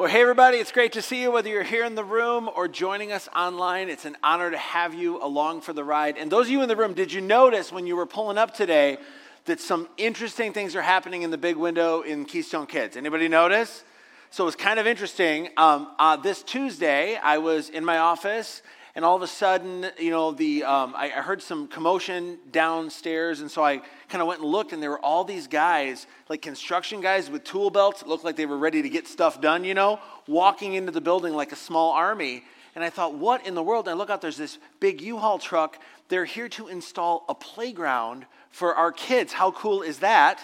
Well, hey, everybody, it's great to see you, whether you're here in the room or joining us online. It's an honor to have you along for the ride. And those of you in the room, did you notice when you were pulling up today that some interesting things are happening in the big window in Keystone Kids? Anybody notice? So it was kind of interesting. Um, uh, this Tuesday, I was in my office and all of a sudden, you know, the um, I, I, heard some commotion downstairs, and so I kind of went and looked, and there were all these guys, like construction guys with tool belts, looked like they were ready to get stuff done, you know, walking into the building like a small army. And I thought, what in the world? And I look out, there's this big U-Haul truck. They're here to install a playground for our kids. How cool is that?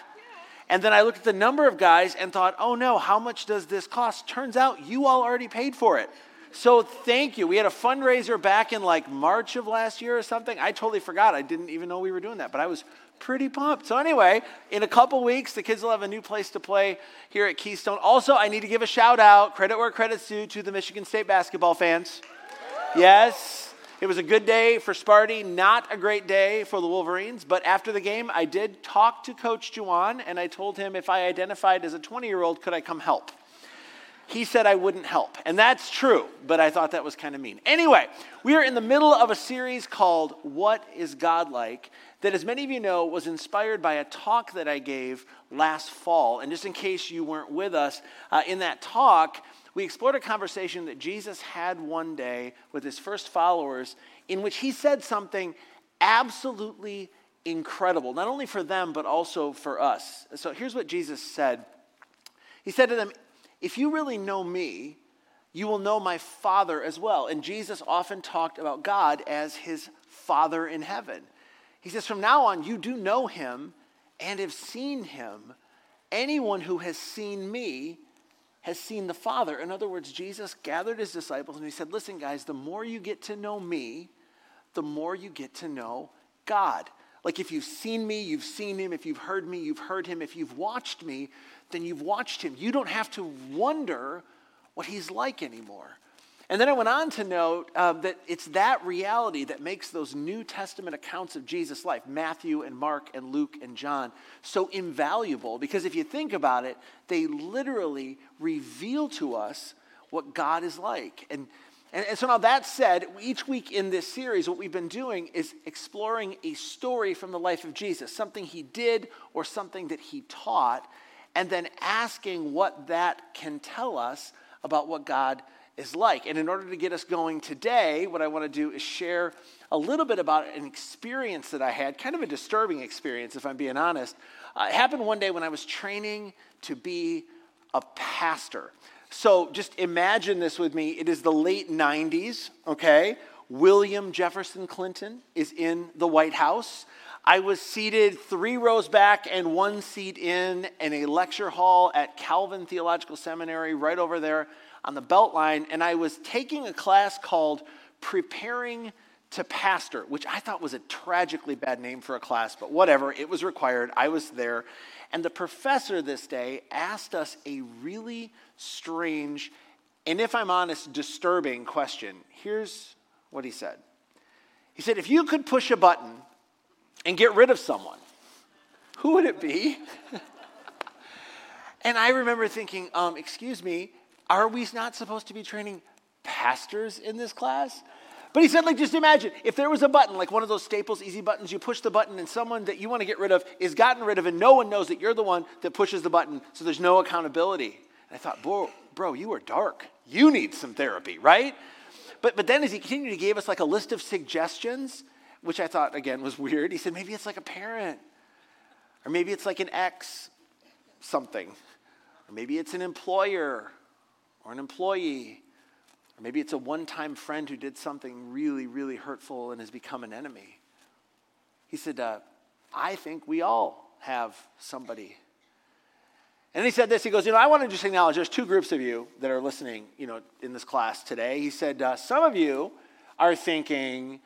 And then I looked at the number of guys and thought, oh no, how much does this cost? Turns out you all already paid for it. So thank you. We had a fundraiser back in like March of last year or something. I totally forgot. I didn't even know we were doing that, but I was pretty pumped. So anyway, in a couple weeks, the kids will have a new place to play here at Keystone. Also, I need to give a shout out, credit where credit's due, to the Michigan State basketball fans. Yes, it was a good day for Sparty, not a great day for the Wolverines. But after the game, I did talk to Coach Juwan, and I told him if I identified as a 20 year old, could I come help? He said I wouldn't help. And that's true, but I thought that was kind of mean. Anyway, we are in the middle of a series called What is God Like? that, as many of you know, was inspired by a talk that I gave last fall. And just in case you weren't with us, uh, in that talk, we explored a conversation that Jesus had one day with his first followers in which he said something absolutely incredible, not only for them, but also for us. So here's what Jesus said He said to them, if you really know me, you will know my Father as well. And Jesus often talked about God as his Father in heaven. He says, From now on, you do know him and have seen him. Anyone who has seen me has seen the Father. In other words, Jesus gathered his disciples and he said, Listen, guys, the more you get to know me, the more you get to know God. Like if you've seen me, you've seen him. If you've heard me, you've heard him. If you've watched me, then you've watched him. You don't have to wonder what he's like anymore. And then I went on to note uh, that it's that reality that makes those New Testament accounts of Jesus' life, Matthew and Mark and Luke and John, so invaluable because if you think about it, they literally reveal to us what God is like. And and, and, so now that said, each week in this series, what we've been doing is exploring a story from the life of Jesus, something he did or something that he taught, and then asking what that can tell us about what God is like. And in order to get us going today, what I want to do is share a little bit about an experience that I had, kind of a disturbing experience, if I'm being honest. Uh, it happened one day when I was training to be a pastor. So just imagine this with me. It is the late 90s, okay? William Jefferson Clinton is in the White House. I was seated three rows back and one seat in in a lecture hall at Calvin Theological Seminary right over there on the Beltline, and I was taking a class called Preparing to Pastor, which I thought was a tragically bad name for a class, but whatever, it was required. I was there. And the professor this day asked us a really strange, and if I'm honest, disturbing question. Here's what he said He said, If you could push a button and get rid of someone, who would it be? and I remember thinking, um, Excuse me, are we not supposed to be training pastors in this class? But he said, like, just imagine if there was a button, like one of those Staples easy buttons, you push the button and someone that you want to get rid of is gotten rid of, and no one knows that you're the one that pushes the button, so there's no accountability. And I thought, bro, bro, you are dark. You need some therapy, right? But, but then as he continued, he gave us like a list of suggestions, which I thought, again, was weird. He said, maybe it's like a parent, or maybe it's like an ex something, or maybe it's an employer or an employee or maybe it's a one time friend who did something really, really hurtful and has become an enemy. He said, uh, I think we all have somebody. And he said this, he goes, you know, I want to just acknowledge there's two groups of you that are listening, you know, in this class today. He said, uh, some of you are thinking,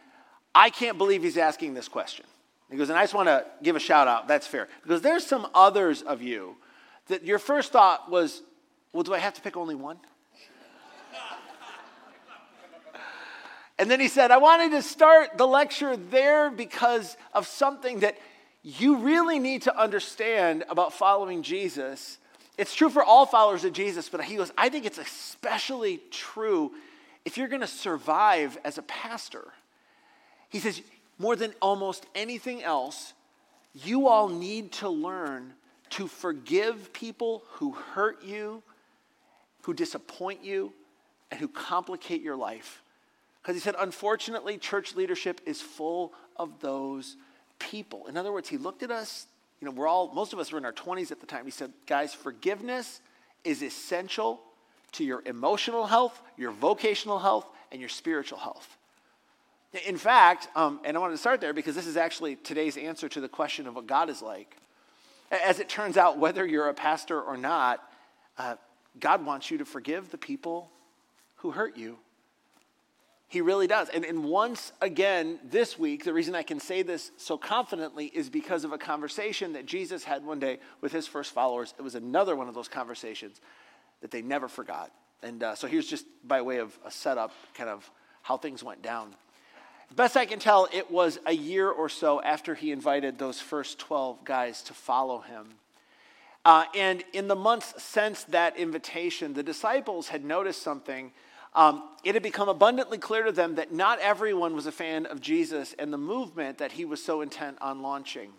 I can't believe he's asking this question. He goes, and I just want to give a shout out. That's fair. Because there's some others of you that your first thought was, well, do I have to pick only one? And then he said, I wanted to start the lecture there because of something that you really need to understand about following Jesus It's true for all followers of Jesus, but he goes, I think it's especially true if you're going to survive as a pastor. He says, more than almost anything else, you all need to learn to forgive people who hurt you, who disappoint you, and who complicate your life. Because he said, unfortunately, church leadership is full of those people. In other words, he looked at us, you know, we're all, most of us were in our 20s at the time. He said, guys, forgiveness is essential to your emotional health, your vocational health, and your spiritual health. In fact, um, and I wanted to start there because this is actually today's answer to the question of what God is like. As it turns out, whether you're a pastor or not, uh, God wants you to forgive the people who hurt you. He really does. And, and once again, this week, the reason I can say this so confidently is because of a conversation that Jesus had one day with his first followers. It was another one of those conversations that they never forgot. And uh, so here's just by way of a setup, kind of how things went down. Best I can tell, it was a year or so after he invited those first 12 guys to follow him. Uh, and in the months since that invitation, the disciples had noticed something. Um, it had become abundantly clear to them that not everyone was a fan of Jesus and the movement that he was so intent on launching.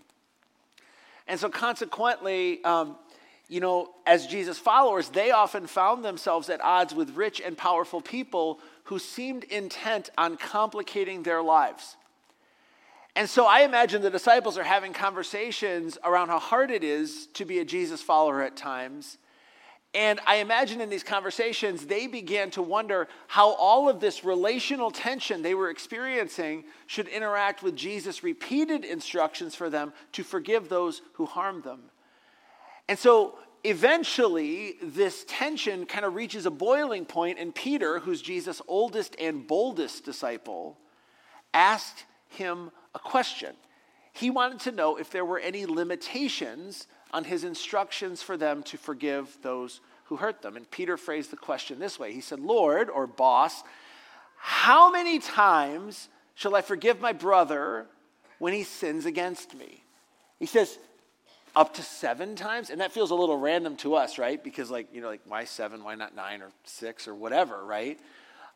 And so, consequently, um, you know, as Jesus followers, they often found themselves at odds with rich and powerful people who seemed intent on complicating their lives. And so I imagine the disciples are having conversations around how hard it is to be a Jesus follower at times. And I imagine in these conversations, they began to wonder how all of this relational tension they were experiencing should interact with Jesus' repeated instructions for them to forgive those who harmed them. And so eventually, this tension kind of reaches a boiling point, and Peter, who's Jesus' oldest and boldest disciple, asked him a question. He wanted to know if there were any limitations on his instructions for them to forgive those who hurt them. And Peter phrased the question this way. He said, Lord, or boss, how many times shall I forgive my brother when he sins against me? He says, up to seven times? And that feels a little random to us right? Because like you know like why seven? Why not nine or six or whatever right?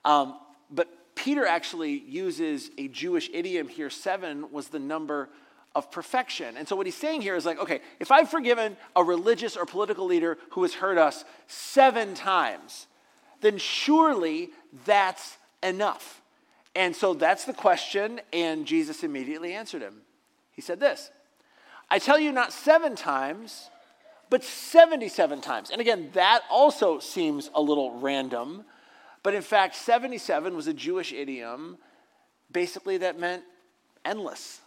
Um, but peter actually uses a jewish idiom here. Seven was the number of perfection and so what he's saying here is like okay if i've forgiven a religious or political leader who has hurt us seven times then surely that's enough and so that's the question and jesus immediately answered him he said this I tell you not seven times, but 77 times. And again, that also seems a little random. But in fact, 77 was a Jewish idiom, basically, that meant endless.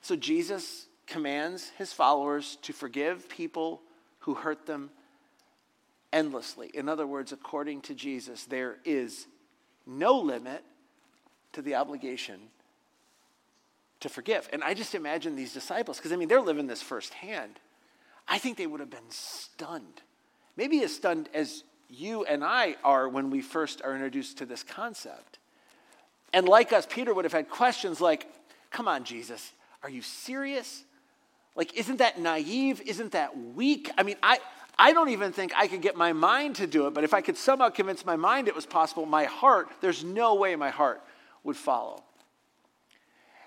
So Jesus commands his followers to forgive people who hurt them endlessly. In other words, according to Jesus, there is no limit to the obligation to forgive. And I just imagine these disciples, because I mean, they're living this firsthand. I think they would have been stunned. Maybe as stunned as you and I are when we first are introduced to this concept. And like us, Peter would have had questions like, Come on, Jesus, are you serious? Like, isn't that naive? Isn't that weak? I mean, I, I don't even think I could get my mind to do it, but if I could somehow convince my mind it was possible, my heart, there's no way my heart would follow.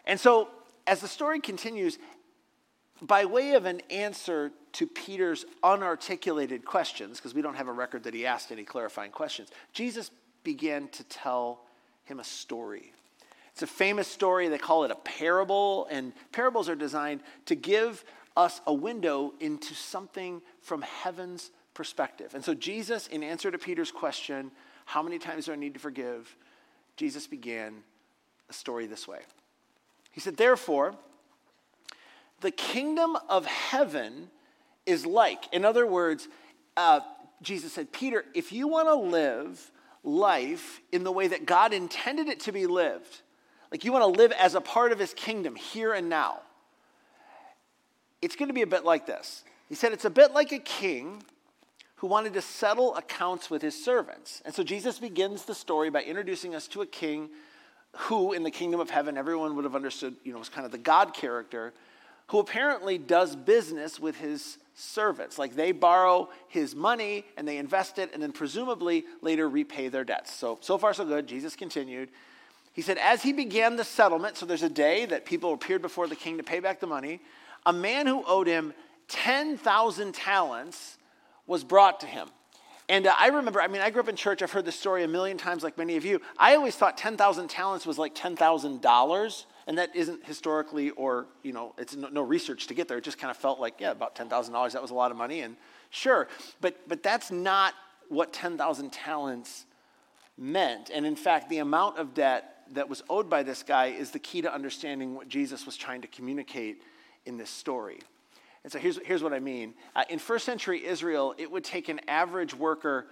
And so, as the story continues, by way of an answer to Peter's unarticulated questions, because we don't have a record that he asked any clarifying questions, Jesus began to tell him a story. It's a famous story. They call it a parable, and parables are designed to give us a window into something from heaven's perspective. And so, Jesus, in answer to Peter's question, How many times do I need to forgive? Jesus began a story this way. He said, Therefore, the kingdom of heaven is like. In other words, uh, Jesus said, Peter, if you want to live life in the way that God intended it to be lived, like you want to live as a part of his kingdom here and now, it's going to be a bit like this. He said, It's a bit like a king who wanted to settle accounts with his servants. And so Jesus begins the story by introducing us to a king who in the kingdom of heaven everyone would have understood, you know, was kind of the God character, who apparently does business with his servants. Like they borrow his money and they invest it and then presumably later repay their debts. So, so far, so good. Jesus continued. He said, As he began the settlement, so there's a day that people appeared before the king to pay back the money, a man who owed him 10,000 talents was brought to him. And uh, I remember, I mean, I grew up in church. I've heard this story a million times, like many of you. I always thought 10,000 talents was like $10,000 and that isn't historically or you know it's no, no, research to get there it just kind of felt like yeah about $10000 that was a lot of money and sure but but that's not what 10000 talents meant and in fact the amount of debt that was owed by this guy is the key to understanding what jesus was trying to communicate in this story. And so here's, here's what i mean. Uh, in first century israel it would take an average worker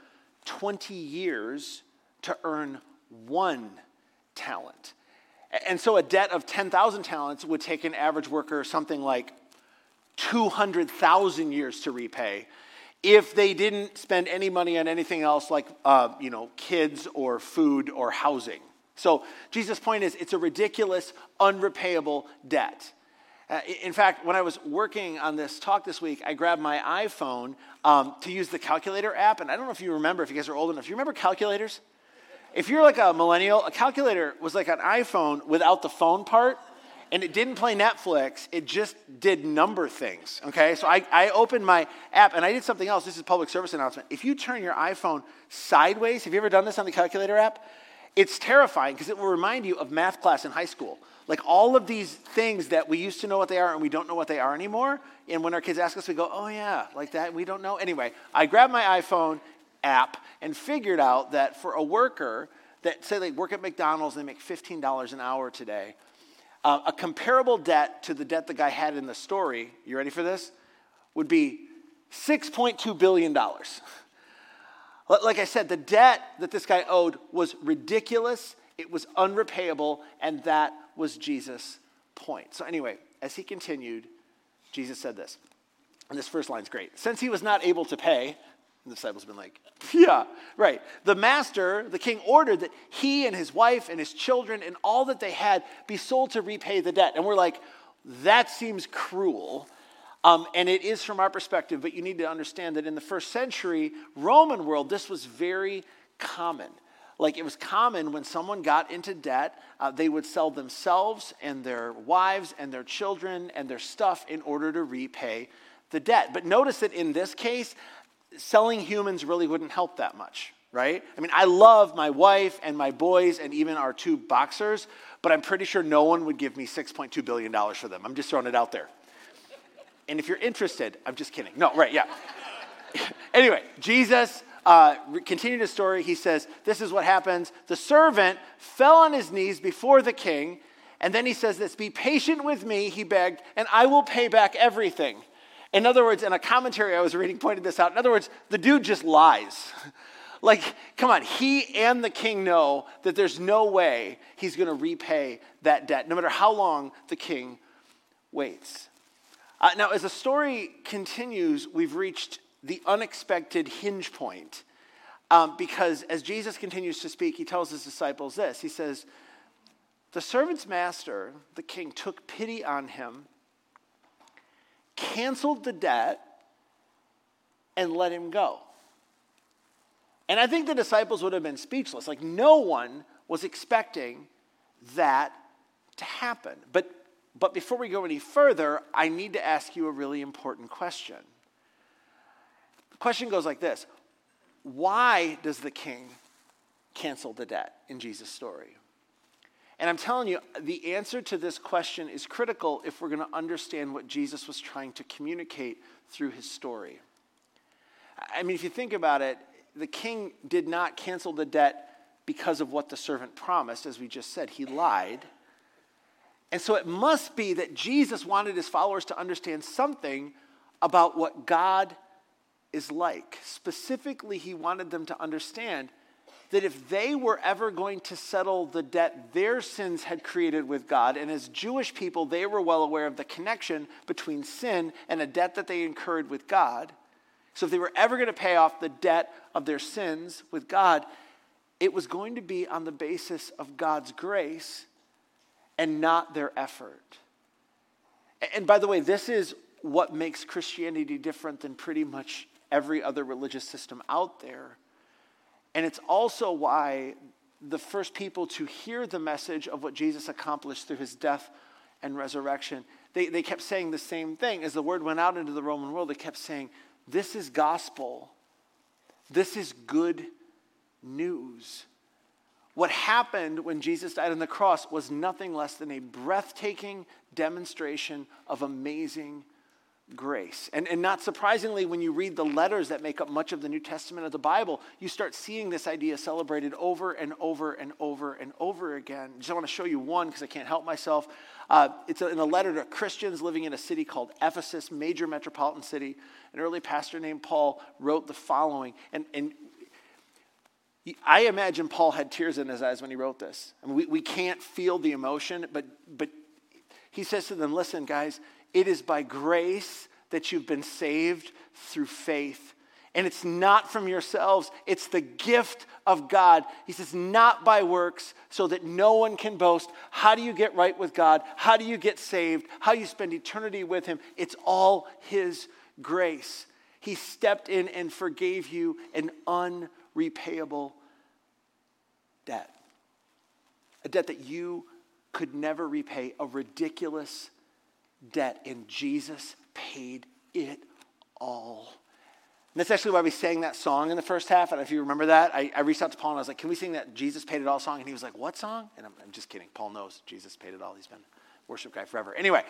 20 years to earn one talent. And so a debt of 10,000 talents would take an average worker something like 200,000 years to repay if they didn't spend any money on anything else like uh, you know kids or food or housing so jesus' point is it's a ridiculous unrepayable debt uh, in fact when i was working on this talk this week i grabbed my iphone um, to use the calculator app and i don't know if you remember if you guys are old enough you remember calculators if you're like a millennial, a calculator was like an iPhone without the phone part, and it didn't play Netflix, it just did number things, okay? So I, I opened my app and I did something else. This is public service announcement. If you turn your iPhone sideways, have you ever done this on the calculator app? It's terrifying because it will remind you of math class in high school. Like all of these things that we used to know what they are and we don't know what they are anymore. And when our kids ask us, we go, oh yeah, like that, we don't know. Anyway, I grabbed my iPhone app and figured out that for a worker that say they work at McDonald's and they make $15 an hour today, uh, a comparable debt to the debt the guy had in the story, you ready for this? Would be $6.2 billion. Like I said, the debt that this guy owed was ridiculous, it was unrepayable, and that was Jesus' point. So, anyway, as he continued, Jesus said this. And this first line's great. Since he was not able to pay, the disciples have been like, yeah, right. The master, the king, ordered that he and his wife and his children and all that they had be sold to repay the debt. And we're like, that seems cruel. Um, and it is from our perspective, but you need to understand that in the first century Roman world, this was very common. Like it was common when someone got into debt, uh, they would sell themselves and their wives and their children and their stuff in order to repay the debt. But notice that in this case, selling humans really wouldn't help that much, right? I mean, I love my wife and my boys and even our two boxers, but I'm pretty sure no one would give me $6.2 billion for them. I'm just throwing it out there. And if you're interested, I'm just kidding. No, right, yeah. anyway, Jesus uh, continued his story. He says, This is what happens. The servant fell on his knees before the king. And then he says this Be patient with me, he begged, and I will pay back everything. In other words, in a commentary I was reading pointed this out. In other words, the dude just lies. like, come on, he and the king know that there's no way he's going to repay that debt, no matter how long the king waits. Uh, now, as the story continues, we've reached the unexpected hinge point. Um, because as Jesus continues to speak, he tells his disciples this He says, The servant's master, the king, took pity on him canceled the debt, and let him go. And I think the disciples would have been speechless. Like, no one was expecting that to happen. But, but before we go any further, I need to ask you a really important question. The question goes like this Why does the king cancel the debt in Jesus' story? And I'm telling you, the answer to this question is critical if we're going to understand what Jesus was trying to communicate through his story. I mean, if you think about it, the king did not cancel the debt because of what the servant promised, as we just said. He lied. And so it must be that Jesus wanted his followers to understand something about what God is like. Specifically, he wanted them to understand that if they were ever going to settle the debt their sins had created with God, and as Jewish people, they were well aware of the connection between sin and a debt that they incurred with God. So if they were ever going to pay off the debt of their sins with God, it was going to be on the basis of God's grace and not their effort. And by the way, this is what makes Christianity different than pretty much every other religious system out there. And it's also why the first people to hear the message of what Jesus accomplished through his death and resurrection, they, they kept saying the same thing. As the word went out into the Roman world, they kept saying, This is gospel. This is good news. What happened when Jesus died on the cross was nothing less than a breathtaking demonstration of amazing grace. And, and not surprisingly, when you read the letters that make up much of the New Testament of the Bible, you start seeing this idea celebrated over and over and over and over again. Just want to show you one because I can't help myself. Uh, it's in a letter to Christians living in a city called Ephesus, major metropolitan city. An early pastor named Paul wrote the following. And, and I imagine Paul had tears in his eyes when he wrote this. I mean, we, we can't feel the emotion, but, but he says to them, Listen, guys, it is by grace that you've been saved through faith. And it's not from yourselves, it's the gift of God. He says, not by works, so that no one can boast. How do you get right with God? How do you get saved? How you spend eternity with Him? It's all His grace. He stepped in and forgave you an unrepayable debt, a debt that you could never repay, a ridiculous debt, and Jesus paid it all. And that's actually why we sang that song in the first half. And if you remember that, I, I, reached out to Paul and I was like, Can we sing that Jesus Paid It All song? And he was like, What song? And I'm, I'm just kidding. Paul knows Jesus paid it all. He's been worship guy forever. Anyway,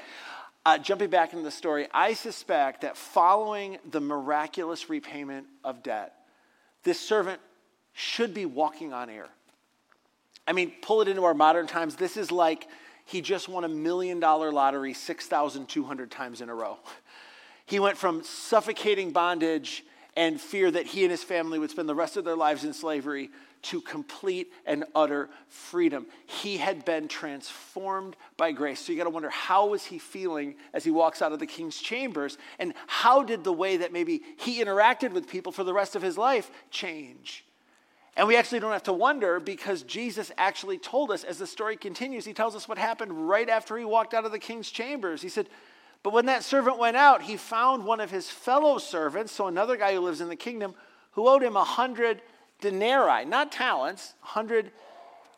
uh, jumping back into the story, I suspect that following the miraculous repayment of debt, this servant should be walking on air. I mean, pull it into our modern times. This is like he just won a million dollar lottery 6,200 times in a row. He went from suffocating bondage and fear that he and his family would spend the rest of their lives in slavery to complete and utter freedom. He had been transformed by grace. So you got to wonder how was he feeling as he walks out of the king's chambers and how did the way that maybe he interacted with people for the rest of his life change? And we actually don't have to wonder because Jesus actually told us as the story continues, he tells us what happened right after he walked out of the king's chambers. He said, But when that servant went out, he found one of his fellow servants, so another guy who lives in the kingdom, who owed him a hundred denarii, not talents, hundred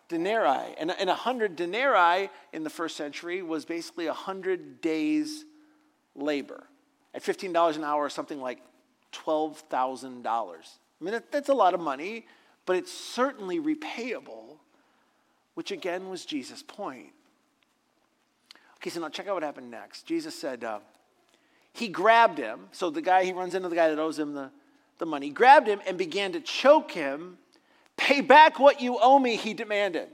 denarii. And, and a hundred denarii in the first century was basically a hundred days' labor. At $15 an hour, something like $12,000. I mean, that, that's a lot of money but it's certainly repayable, which again was Jesus' point. Okay, so now check out what happened next. Jesus said, uh, he grabbed him. So the guy, he runs into the guy that owes him the, the money, grabbed him and began to choke him. Pay back what you owe me, he demanded.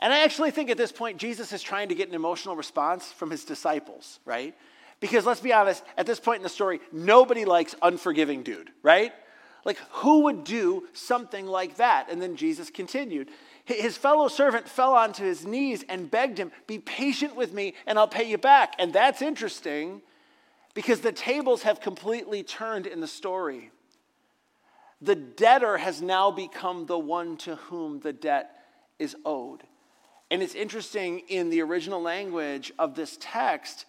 And I actually think at this point, Jesus is trying to get an emotional response from his disciples, right? Because let's be honest, at this point in the story, nobody likes unforgiving dude, right? Like, who would do something like that? And then Jesus continued. His fellow servant fell onto his knees and begged him, Be patient with me and I'll pay you back. And that's interesting because the tables have completely turned in the story. The debtor has now become the one to whom the debt is owed. And it's interesting in the original language of this text,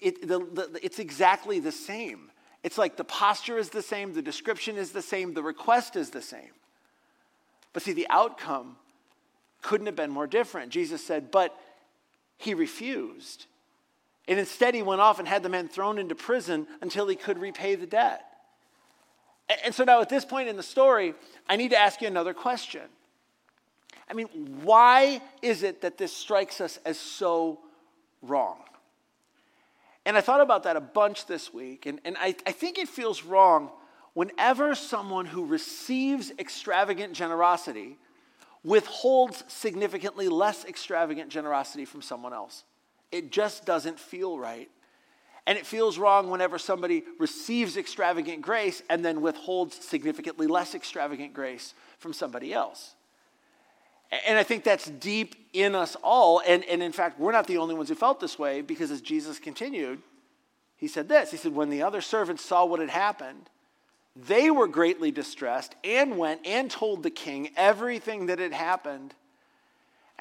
it, the, the, it's exactly the same. It's like the posture is the same, the description is the same, the request is the same. But see, the outcome couldn't have been more different. Jesus said, but he refused. And instead, he went off and had the man thrown into prison until he could repay the debt. And so now, at this point in the story, I need to ask you another question. I mean, why is it that this strikes us as so wrong? And I thought about that a bunch this week, and, and I, I think it feels wrong whenever someone who receives extravagant generosity withholds significantly less extravagant generosity from someone else. It just doesn't feel right. And it feels wrong whenever somebody receives extravagant grace and then withholds significantly less extravagant grace from somebody else. And I think that's deep in us all. And, and in fact, we're not the only ones who felt this way because as Jesus continued, he said this He said, When the other servants saw what had happened, they were greatly distressed and went and told the king everything that had happened.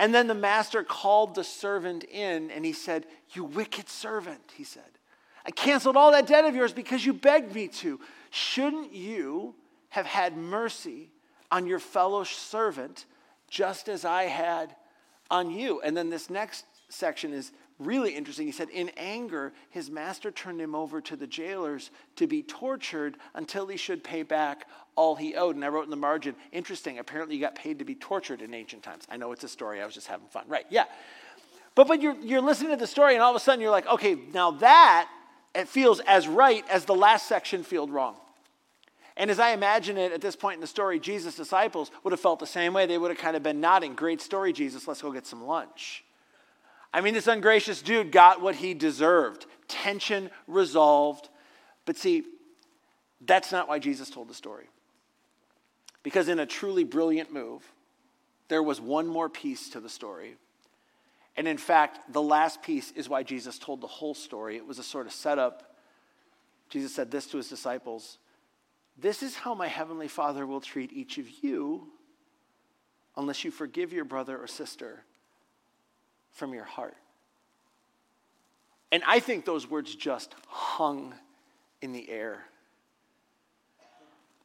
And then the master called the servant in and he said, You wicked servant, he said. I canceled all that debt of yours because you begged me to. Shouldn't you have had mercy on your fellow servant just as I had on you? And then this next section is really interesting. He said, In anger, his master turned him over to the jailers to be tortured until he should pay back all he owed. And I wrote in the margin, interesting, apparently you got paid to be tortured in ancient times. I know it's a story, I was just having fun. Right, yeah. But, but you're, you're listening to the story, and all of a sudden you're like, okay, now that it feels as right as the last section felt wrong. And as I imagine it at this point in the story, Jesus' disciples would have felt the same way. They would have kind of been nodding, Great story, Jesus, let's go get some lunch. I mean, this ungracious dude got what he deserved tension resolved. But see, that's not why Jesus told the story. Because in a truly brilliant move, there was one more piece to the story. And in fact, the last piece is why Jesus told the whole story. It was a sort of setup. Jesus said this to his disciples This is how my heavenly Father will treat each of you unless you forgive your brother or sister from your heart. And I think those words just hung in the air.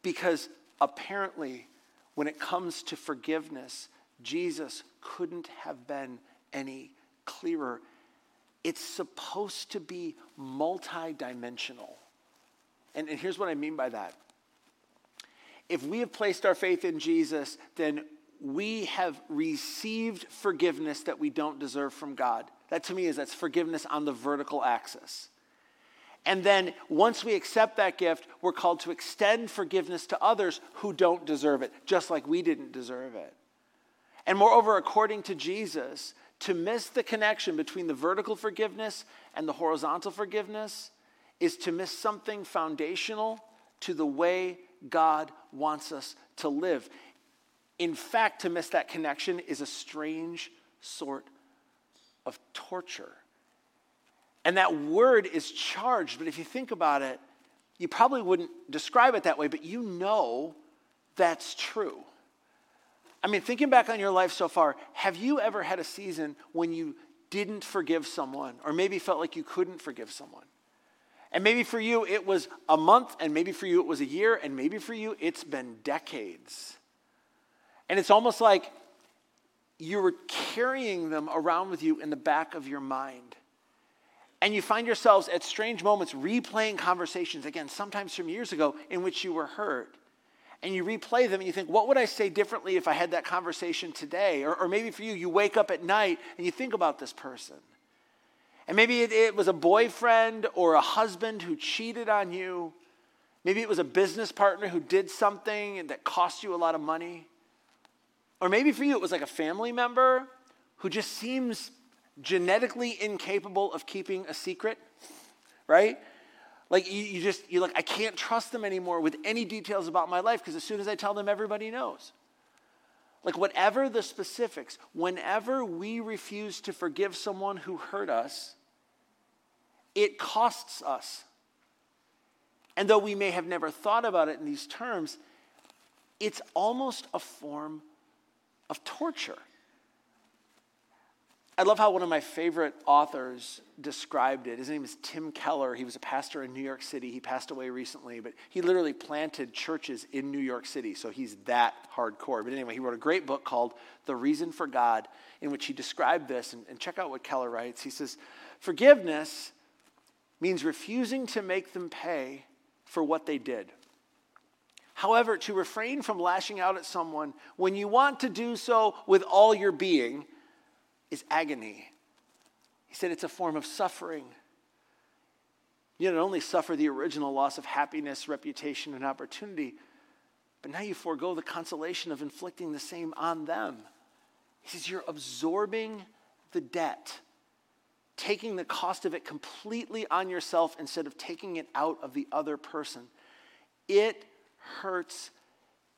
Because apparently, when it comes to forgiveness, Jesus couldn't have been any clearer. It's supposed to be multidimensional. And, and here's what I mean by that. If we have placed our faith in Jesus, then we have received forgiveness that we don't deserve from God. That to me is that's forgiveness on the vertical axis. And then once we accept that gift, we're called to extend forgiveness to others who don't deserve it, just like we didn't deserve it. And moreover, according to Jesus, to miss the connection between the vertical forgiveness and the horizontal forgiveness is to miss something foundational to the way God wants us to live. In fact, to miss that connection is a strange sort of torture. And that word is charged, but if you think about it, you probably wouldn't describe it that way, but you know that's true. I mean, thinking back on your life so far, have you ever had a season when you didn't forgive someone, or maybe felt like you couldn't forgive someone? And maybe for you it was a month, and maybe for you it was a year, and maybe for you it's been decades. And it's almost like you were carrying them around with you in the back of your mind. And you find yourselves at strange moments replaying conversations, again, sometimes from years ago, in which you were hurt. And you replay them and you think, what would I say differently if I had that conversation today? Or, or maybe for you, you wake up at night and you think about this person. And maybe it, it was a boyfriend or a husband who cheated on you. Maybe it was a business partner who did something that cost you a lot of money. Or maybe for you, it was like a family member who just seems genetically incapable of keeping a secret, right? Like you, you just, you're like, I can't trust them anymore with any details about my life because as soon as I tell them, everybody knows. Like, whatever the specifics, whenever we refuse to forgive someone who hurt us, it costs us. And though we may have never thought about it in these terms, it's almost a form of torture. I love how one of my favorite authors described it. His name is Tim Keller. He was a pastor in New York City. He passed away recently, but he literally planted churches in New York City, so he's that hardcore. But anyway, he wrote a great book called The Reason for God, in which he described this. And, and check out what Keller writes. He says, Forgiveness means refusing to make them pay for what they did. However, to refrain from lashing out at someone when you want to do so with all your being is agony. He said it's a form of suffering. You not only suffer the original loss of happiness, reputation, and opportunity, but now you forego the consolation of inflicting the same on them. He says you're absorbing the debt, taking the cost of it completely on yourself instead of taking it out of the other person. It hurts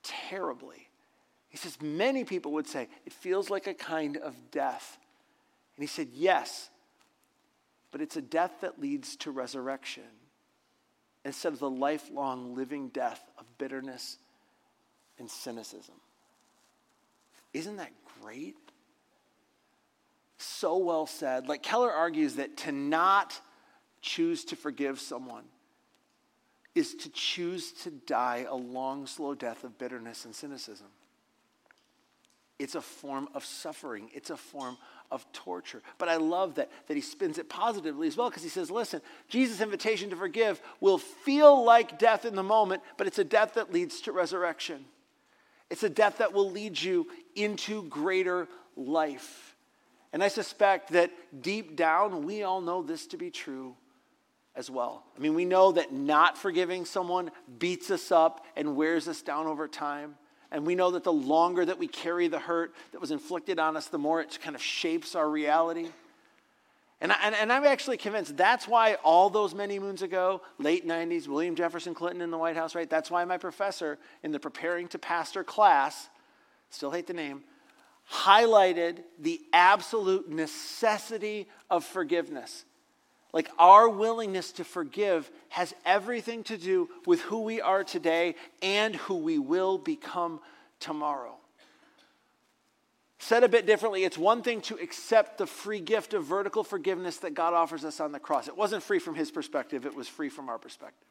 terribly. He says, many people would say, it feels like a kind of death. And he said, yes, but it's a death that leads to resurrection instead of the lifelong living death of bitterness and cynicism. Isn't that great? So well said. Like Keller argues that to not choose to forgive someone is to choose to die a long, slow death of bitterness and cynicism. It's a form of suffering, it's a form of torture. But I love that, that he spins it positively as well because he says, listen, Jesus' invitation to forgive will feel like death in the moment, but it's a death that leads to resurrection. It's a death that will lead you into greater life. And I suspect that deep down, we all know this to be true as well. I mean, we know that not forgiving someone beats us up and wears us down over time. And we know that the longer that we carry the hurt that was inflicted on us, the more it kind of shapes our reality. And, I, and, I'm actually convinced that's why all those many moons ago, late 90s, William Jefferson Clinton in the White House, right? That's why my professor in the preparing to pastor class, still hate the name, highlighted the absolute necessity of forgiveness. Like our willingness to forgive has everything to do with who we are today and who we will become tomorrow. Said a bit differently, it's one thing to accept the free gift of vertical forgiveness that God offers us on the cross. It wasn't free from his perspective, it was free from our perspective.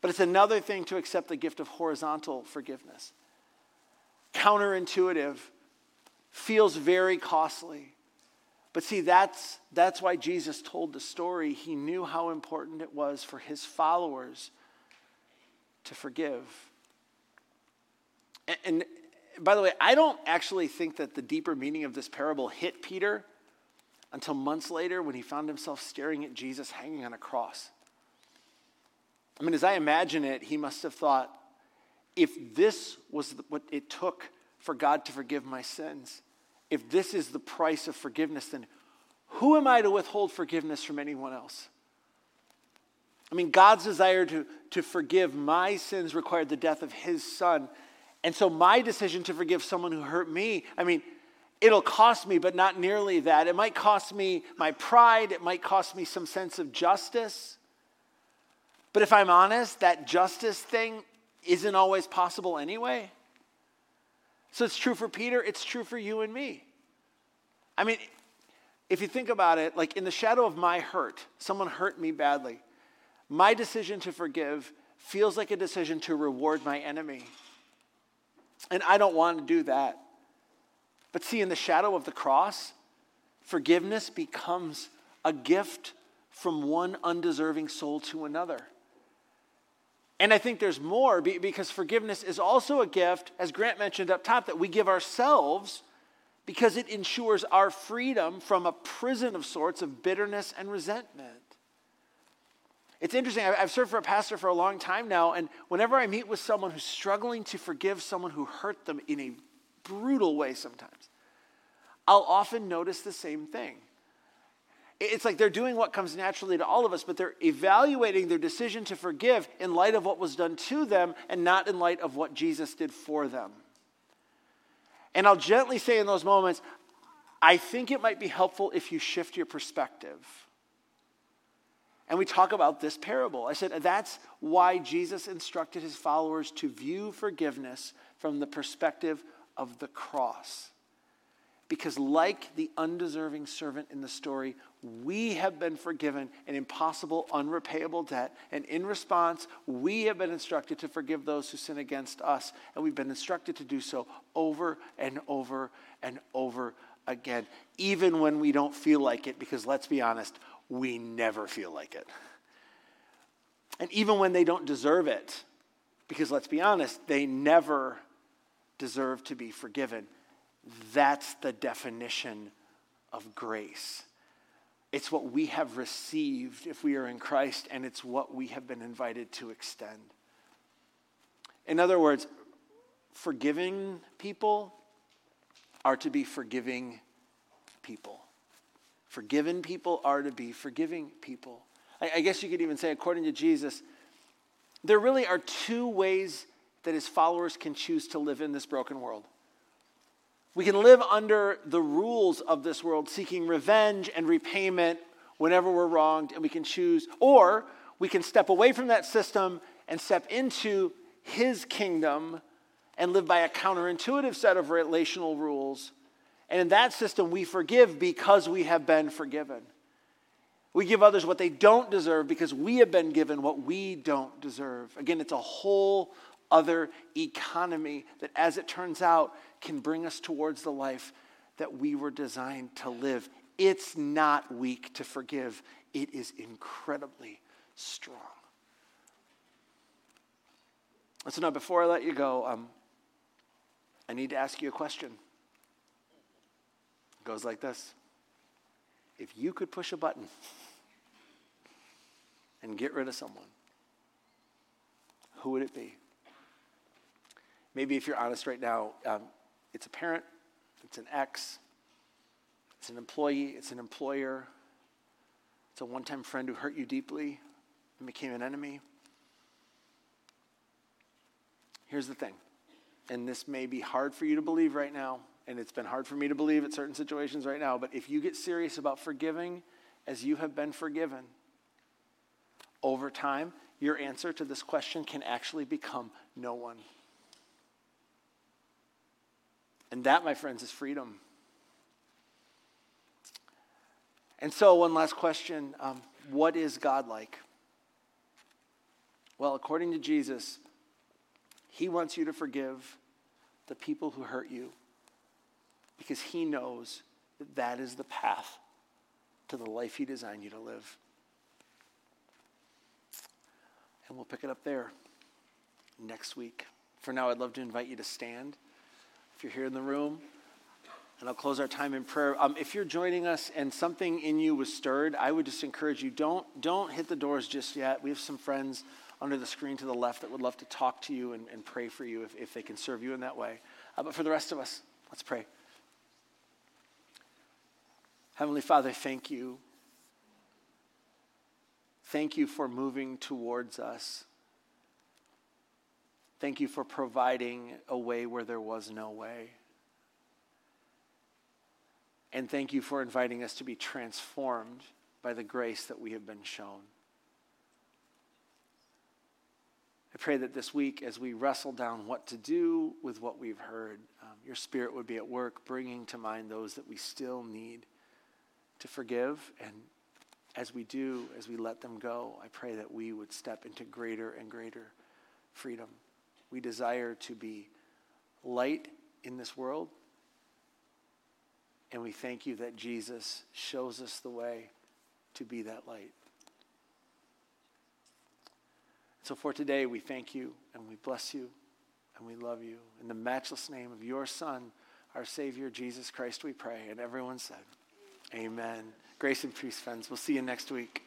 But it's another thing to accept the gift of horizontal forgiveness. Counterintuitive, feels very costly. But see, that's, that's why Jesus told the story. He knew how important it was for his followers to forgive. And, and by the way, I don't actually think that the deeper meaning of this parable hit Peter until months later when he found himself staring at Jesus hanging on a cross. I mean, as I imagine it, he must have thought, if this was what it took for God to forgive my sins, if this is the price of forgiveness, then who am I to withhold forgiveness from anyone else? I mean, God's desire to, to forgive my sins required the death of his son. And so my decision to forgive someone who hurt me, I mean, it'll cost me, but not nearly that. It might cost me my pride, it might cost me some sense of justice. But if I'm honest, that justice thing isn't always possible anyway. So it's true for Peter, it's true for you and me. I mean, if you think about it, like in the shadow of my hurt, someone hurt me badly. My decision to forgive feels like a decision to reward my enemy. And I don't want to do that. But see, in the shadow of the cross, forgiveness becomes a gift from one undeserving soul to another. And I think there's more because forgiveness is also a gift, as Grant mentioned up top, that we give ourselves because it ensures our freedom from a prison of sorts of bitterness and resentment. It's interesting, I've served for a pastor for a long time now, and whenever I meet with someone who's struggling to forgive someone who hurt them in a brutal way sometimes, I'll often notice the same thing. It's like they're doing what comes naturally to all of us, but they're evaluating their decision to forgive in light of what was done to them and not in light of what Jesus did for them. And I'll gently say in those moments, I think it might be helpful if you shift your perspective. And we talk about this parable. I said that's why Jesus instructed his followers to view forgiveness from the perspective of the cross. Because, like the undeserving servant in the story, we have been forgiven an impossible, unrepayable debt. And in response, we have been instructed to forgive those who sin against us. And we've been instructed to do so over and over and over again, even when we don't feel like it, because let's be honest, we never feel like it. And even when they don't deserve it, because let's be honest, they never deserve to be forgiven. That's the definition of grace. It's what we have received if we are in Christ, and it's what we have been invited to extend. In other words, forgiving people are to be forgiving people. Forgiven people are to be forgiving people. I, I guess you could even say, according to Jesus, there really are two ways that his followers can choose to live in this broken world. We can live under the rules of this world, seeking revenge and repayment whenever we're wronged, and we can choose, or we can step away from that system and step into His kingdom and live by a counterintuitive set of relational rules. And in that system, we forgive because we have been forgiven. We give others what they don't deserve because we have been given what we don't deserve. Again, it's a whole other economy that, as it turns out, can bring us towards the life that we were designed to live. It's not weak to forgive, it is incredibly strong. So now, before I let you go, um, I need to ask you a question. It goes like this If you could push a button and get rid of someone, who would it be? Maybe if you're honest right now, um, it's a parent, it's an ex, it's an employee, it's an employer, it's a one time friend who hurt you deeply and became an enemy. Here's the thing, and this may be hard for you to believe right now, and it's been hard for me to believe at certain situations right now, but if you get serious about forgiving as you have been forgiven, over time, your answer to this question can actually become no one. And that, my friends, is freedom. And so, one last question um, What is God like? Well, according to Jesus, he wants you to forgive the people who hurt you because He knows that that is the path to the life He designed you to live. And we'll pick it up there next week. For now, I'd love to invite you to stand if you're here in the room. And I'll close our time in prayer. Um, if you're joining us and something in you was stirred, I would just encourage you don't, don't hit the doors just yet. We have some friends under the screen to the left that would love to talk to you and, and pray for you if, if they can serve you in that way. Uh, but for the rest of us, let's pray. Heavenly Father, thank you. Thank you for moving towards us. Thank you for providing a way where there was no way. And thank you for inviting us to be transformed by the grace that we have been shown. I pray that this week, as we wrestle down what to do with what we've heard, um, your spirit would be at work bringing to mind those that we still need to forgive. And as we do, as we let them go, I pray that we would step into greater and greater freedom. We desire to be light in this world. And we thank you that Jesus shows us the way to be that light. So for today, we thank you and we bless you and we love you. In the matchless name of your Son, our Savior, Jesus Christ, we pray. And everyone said, Amen. Grace and peace, friends. We'll see you next week.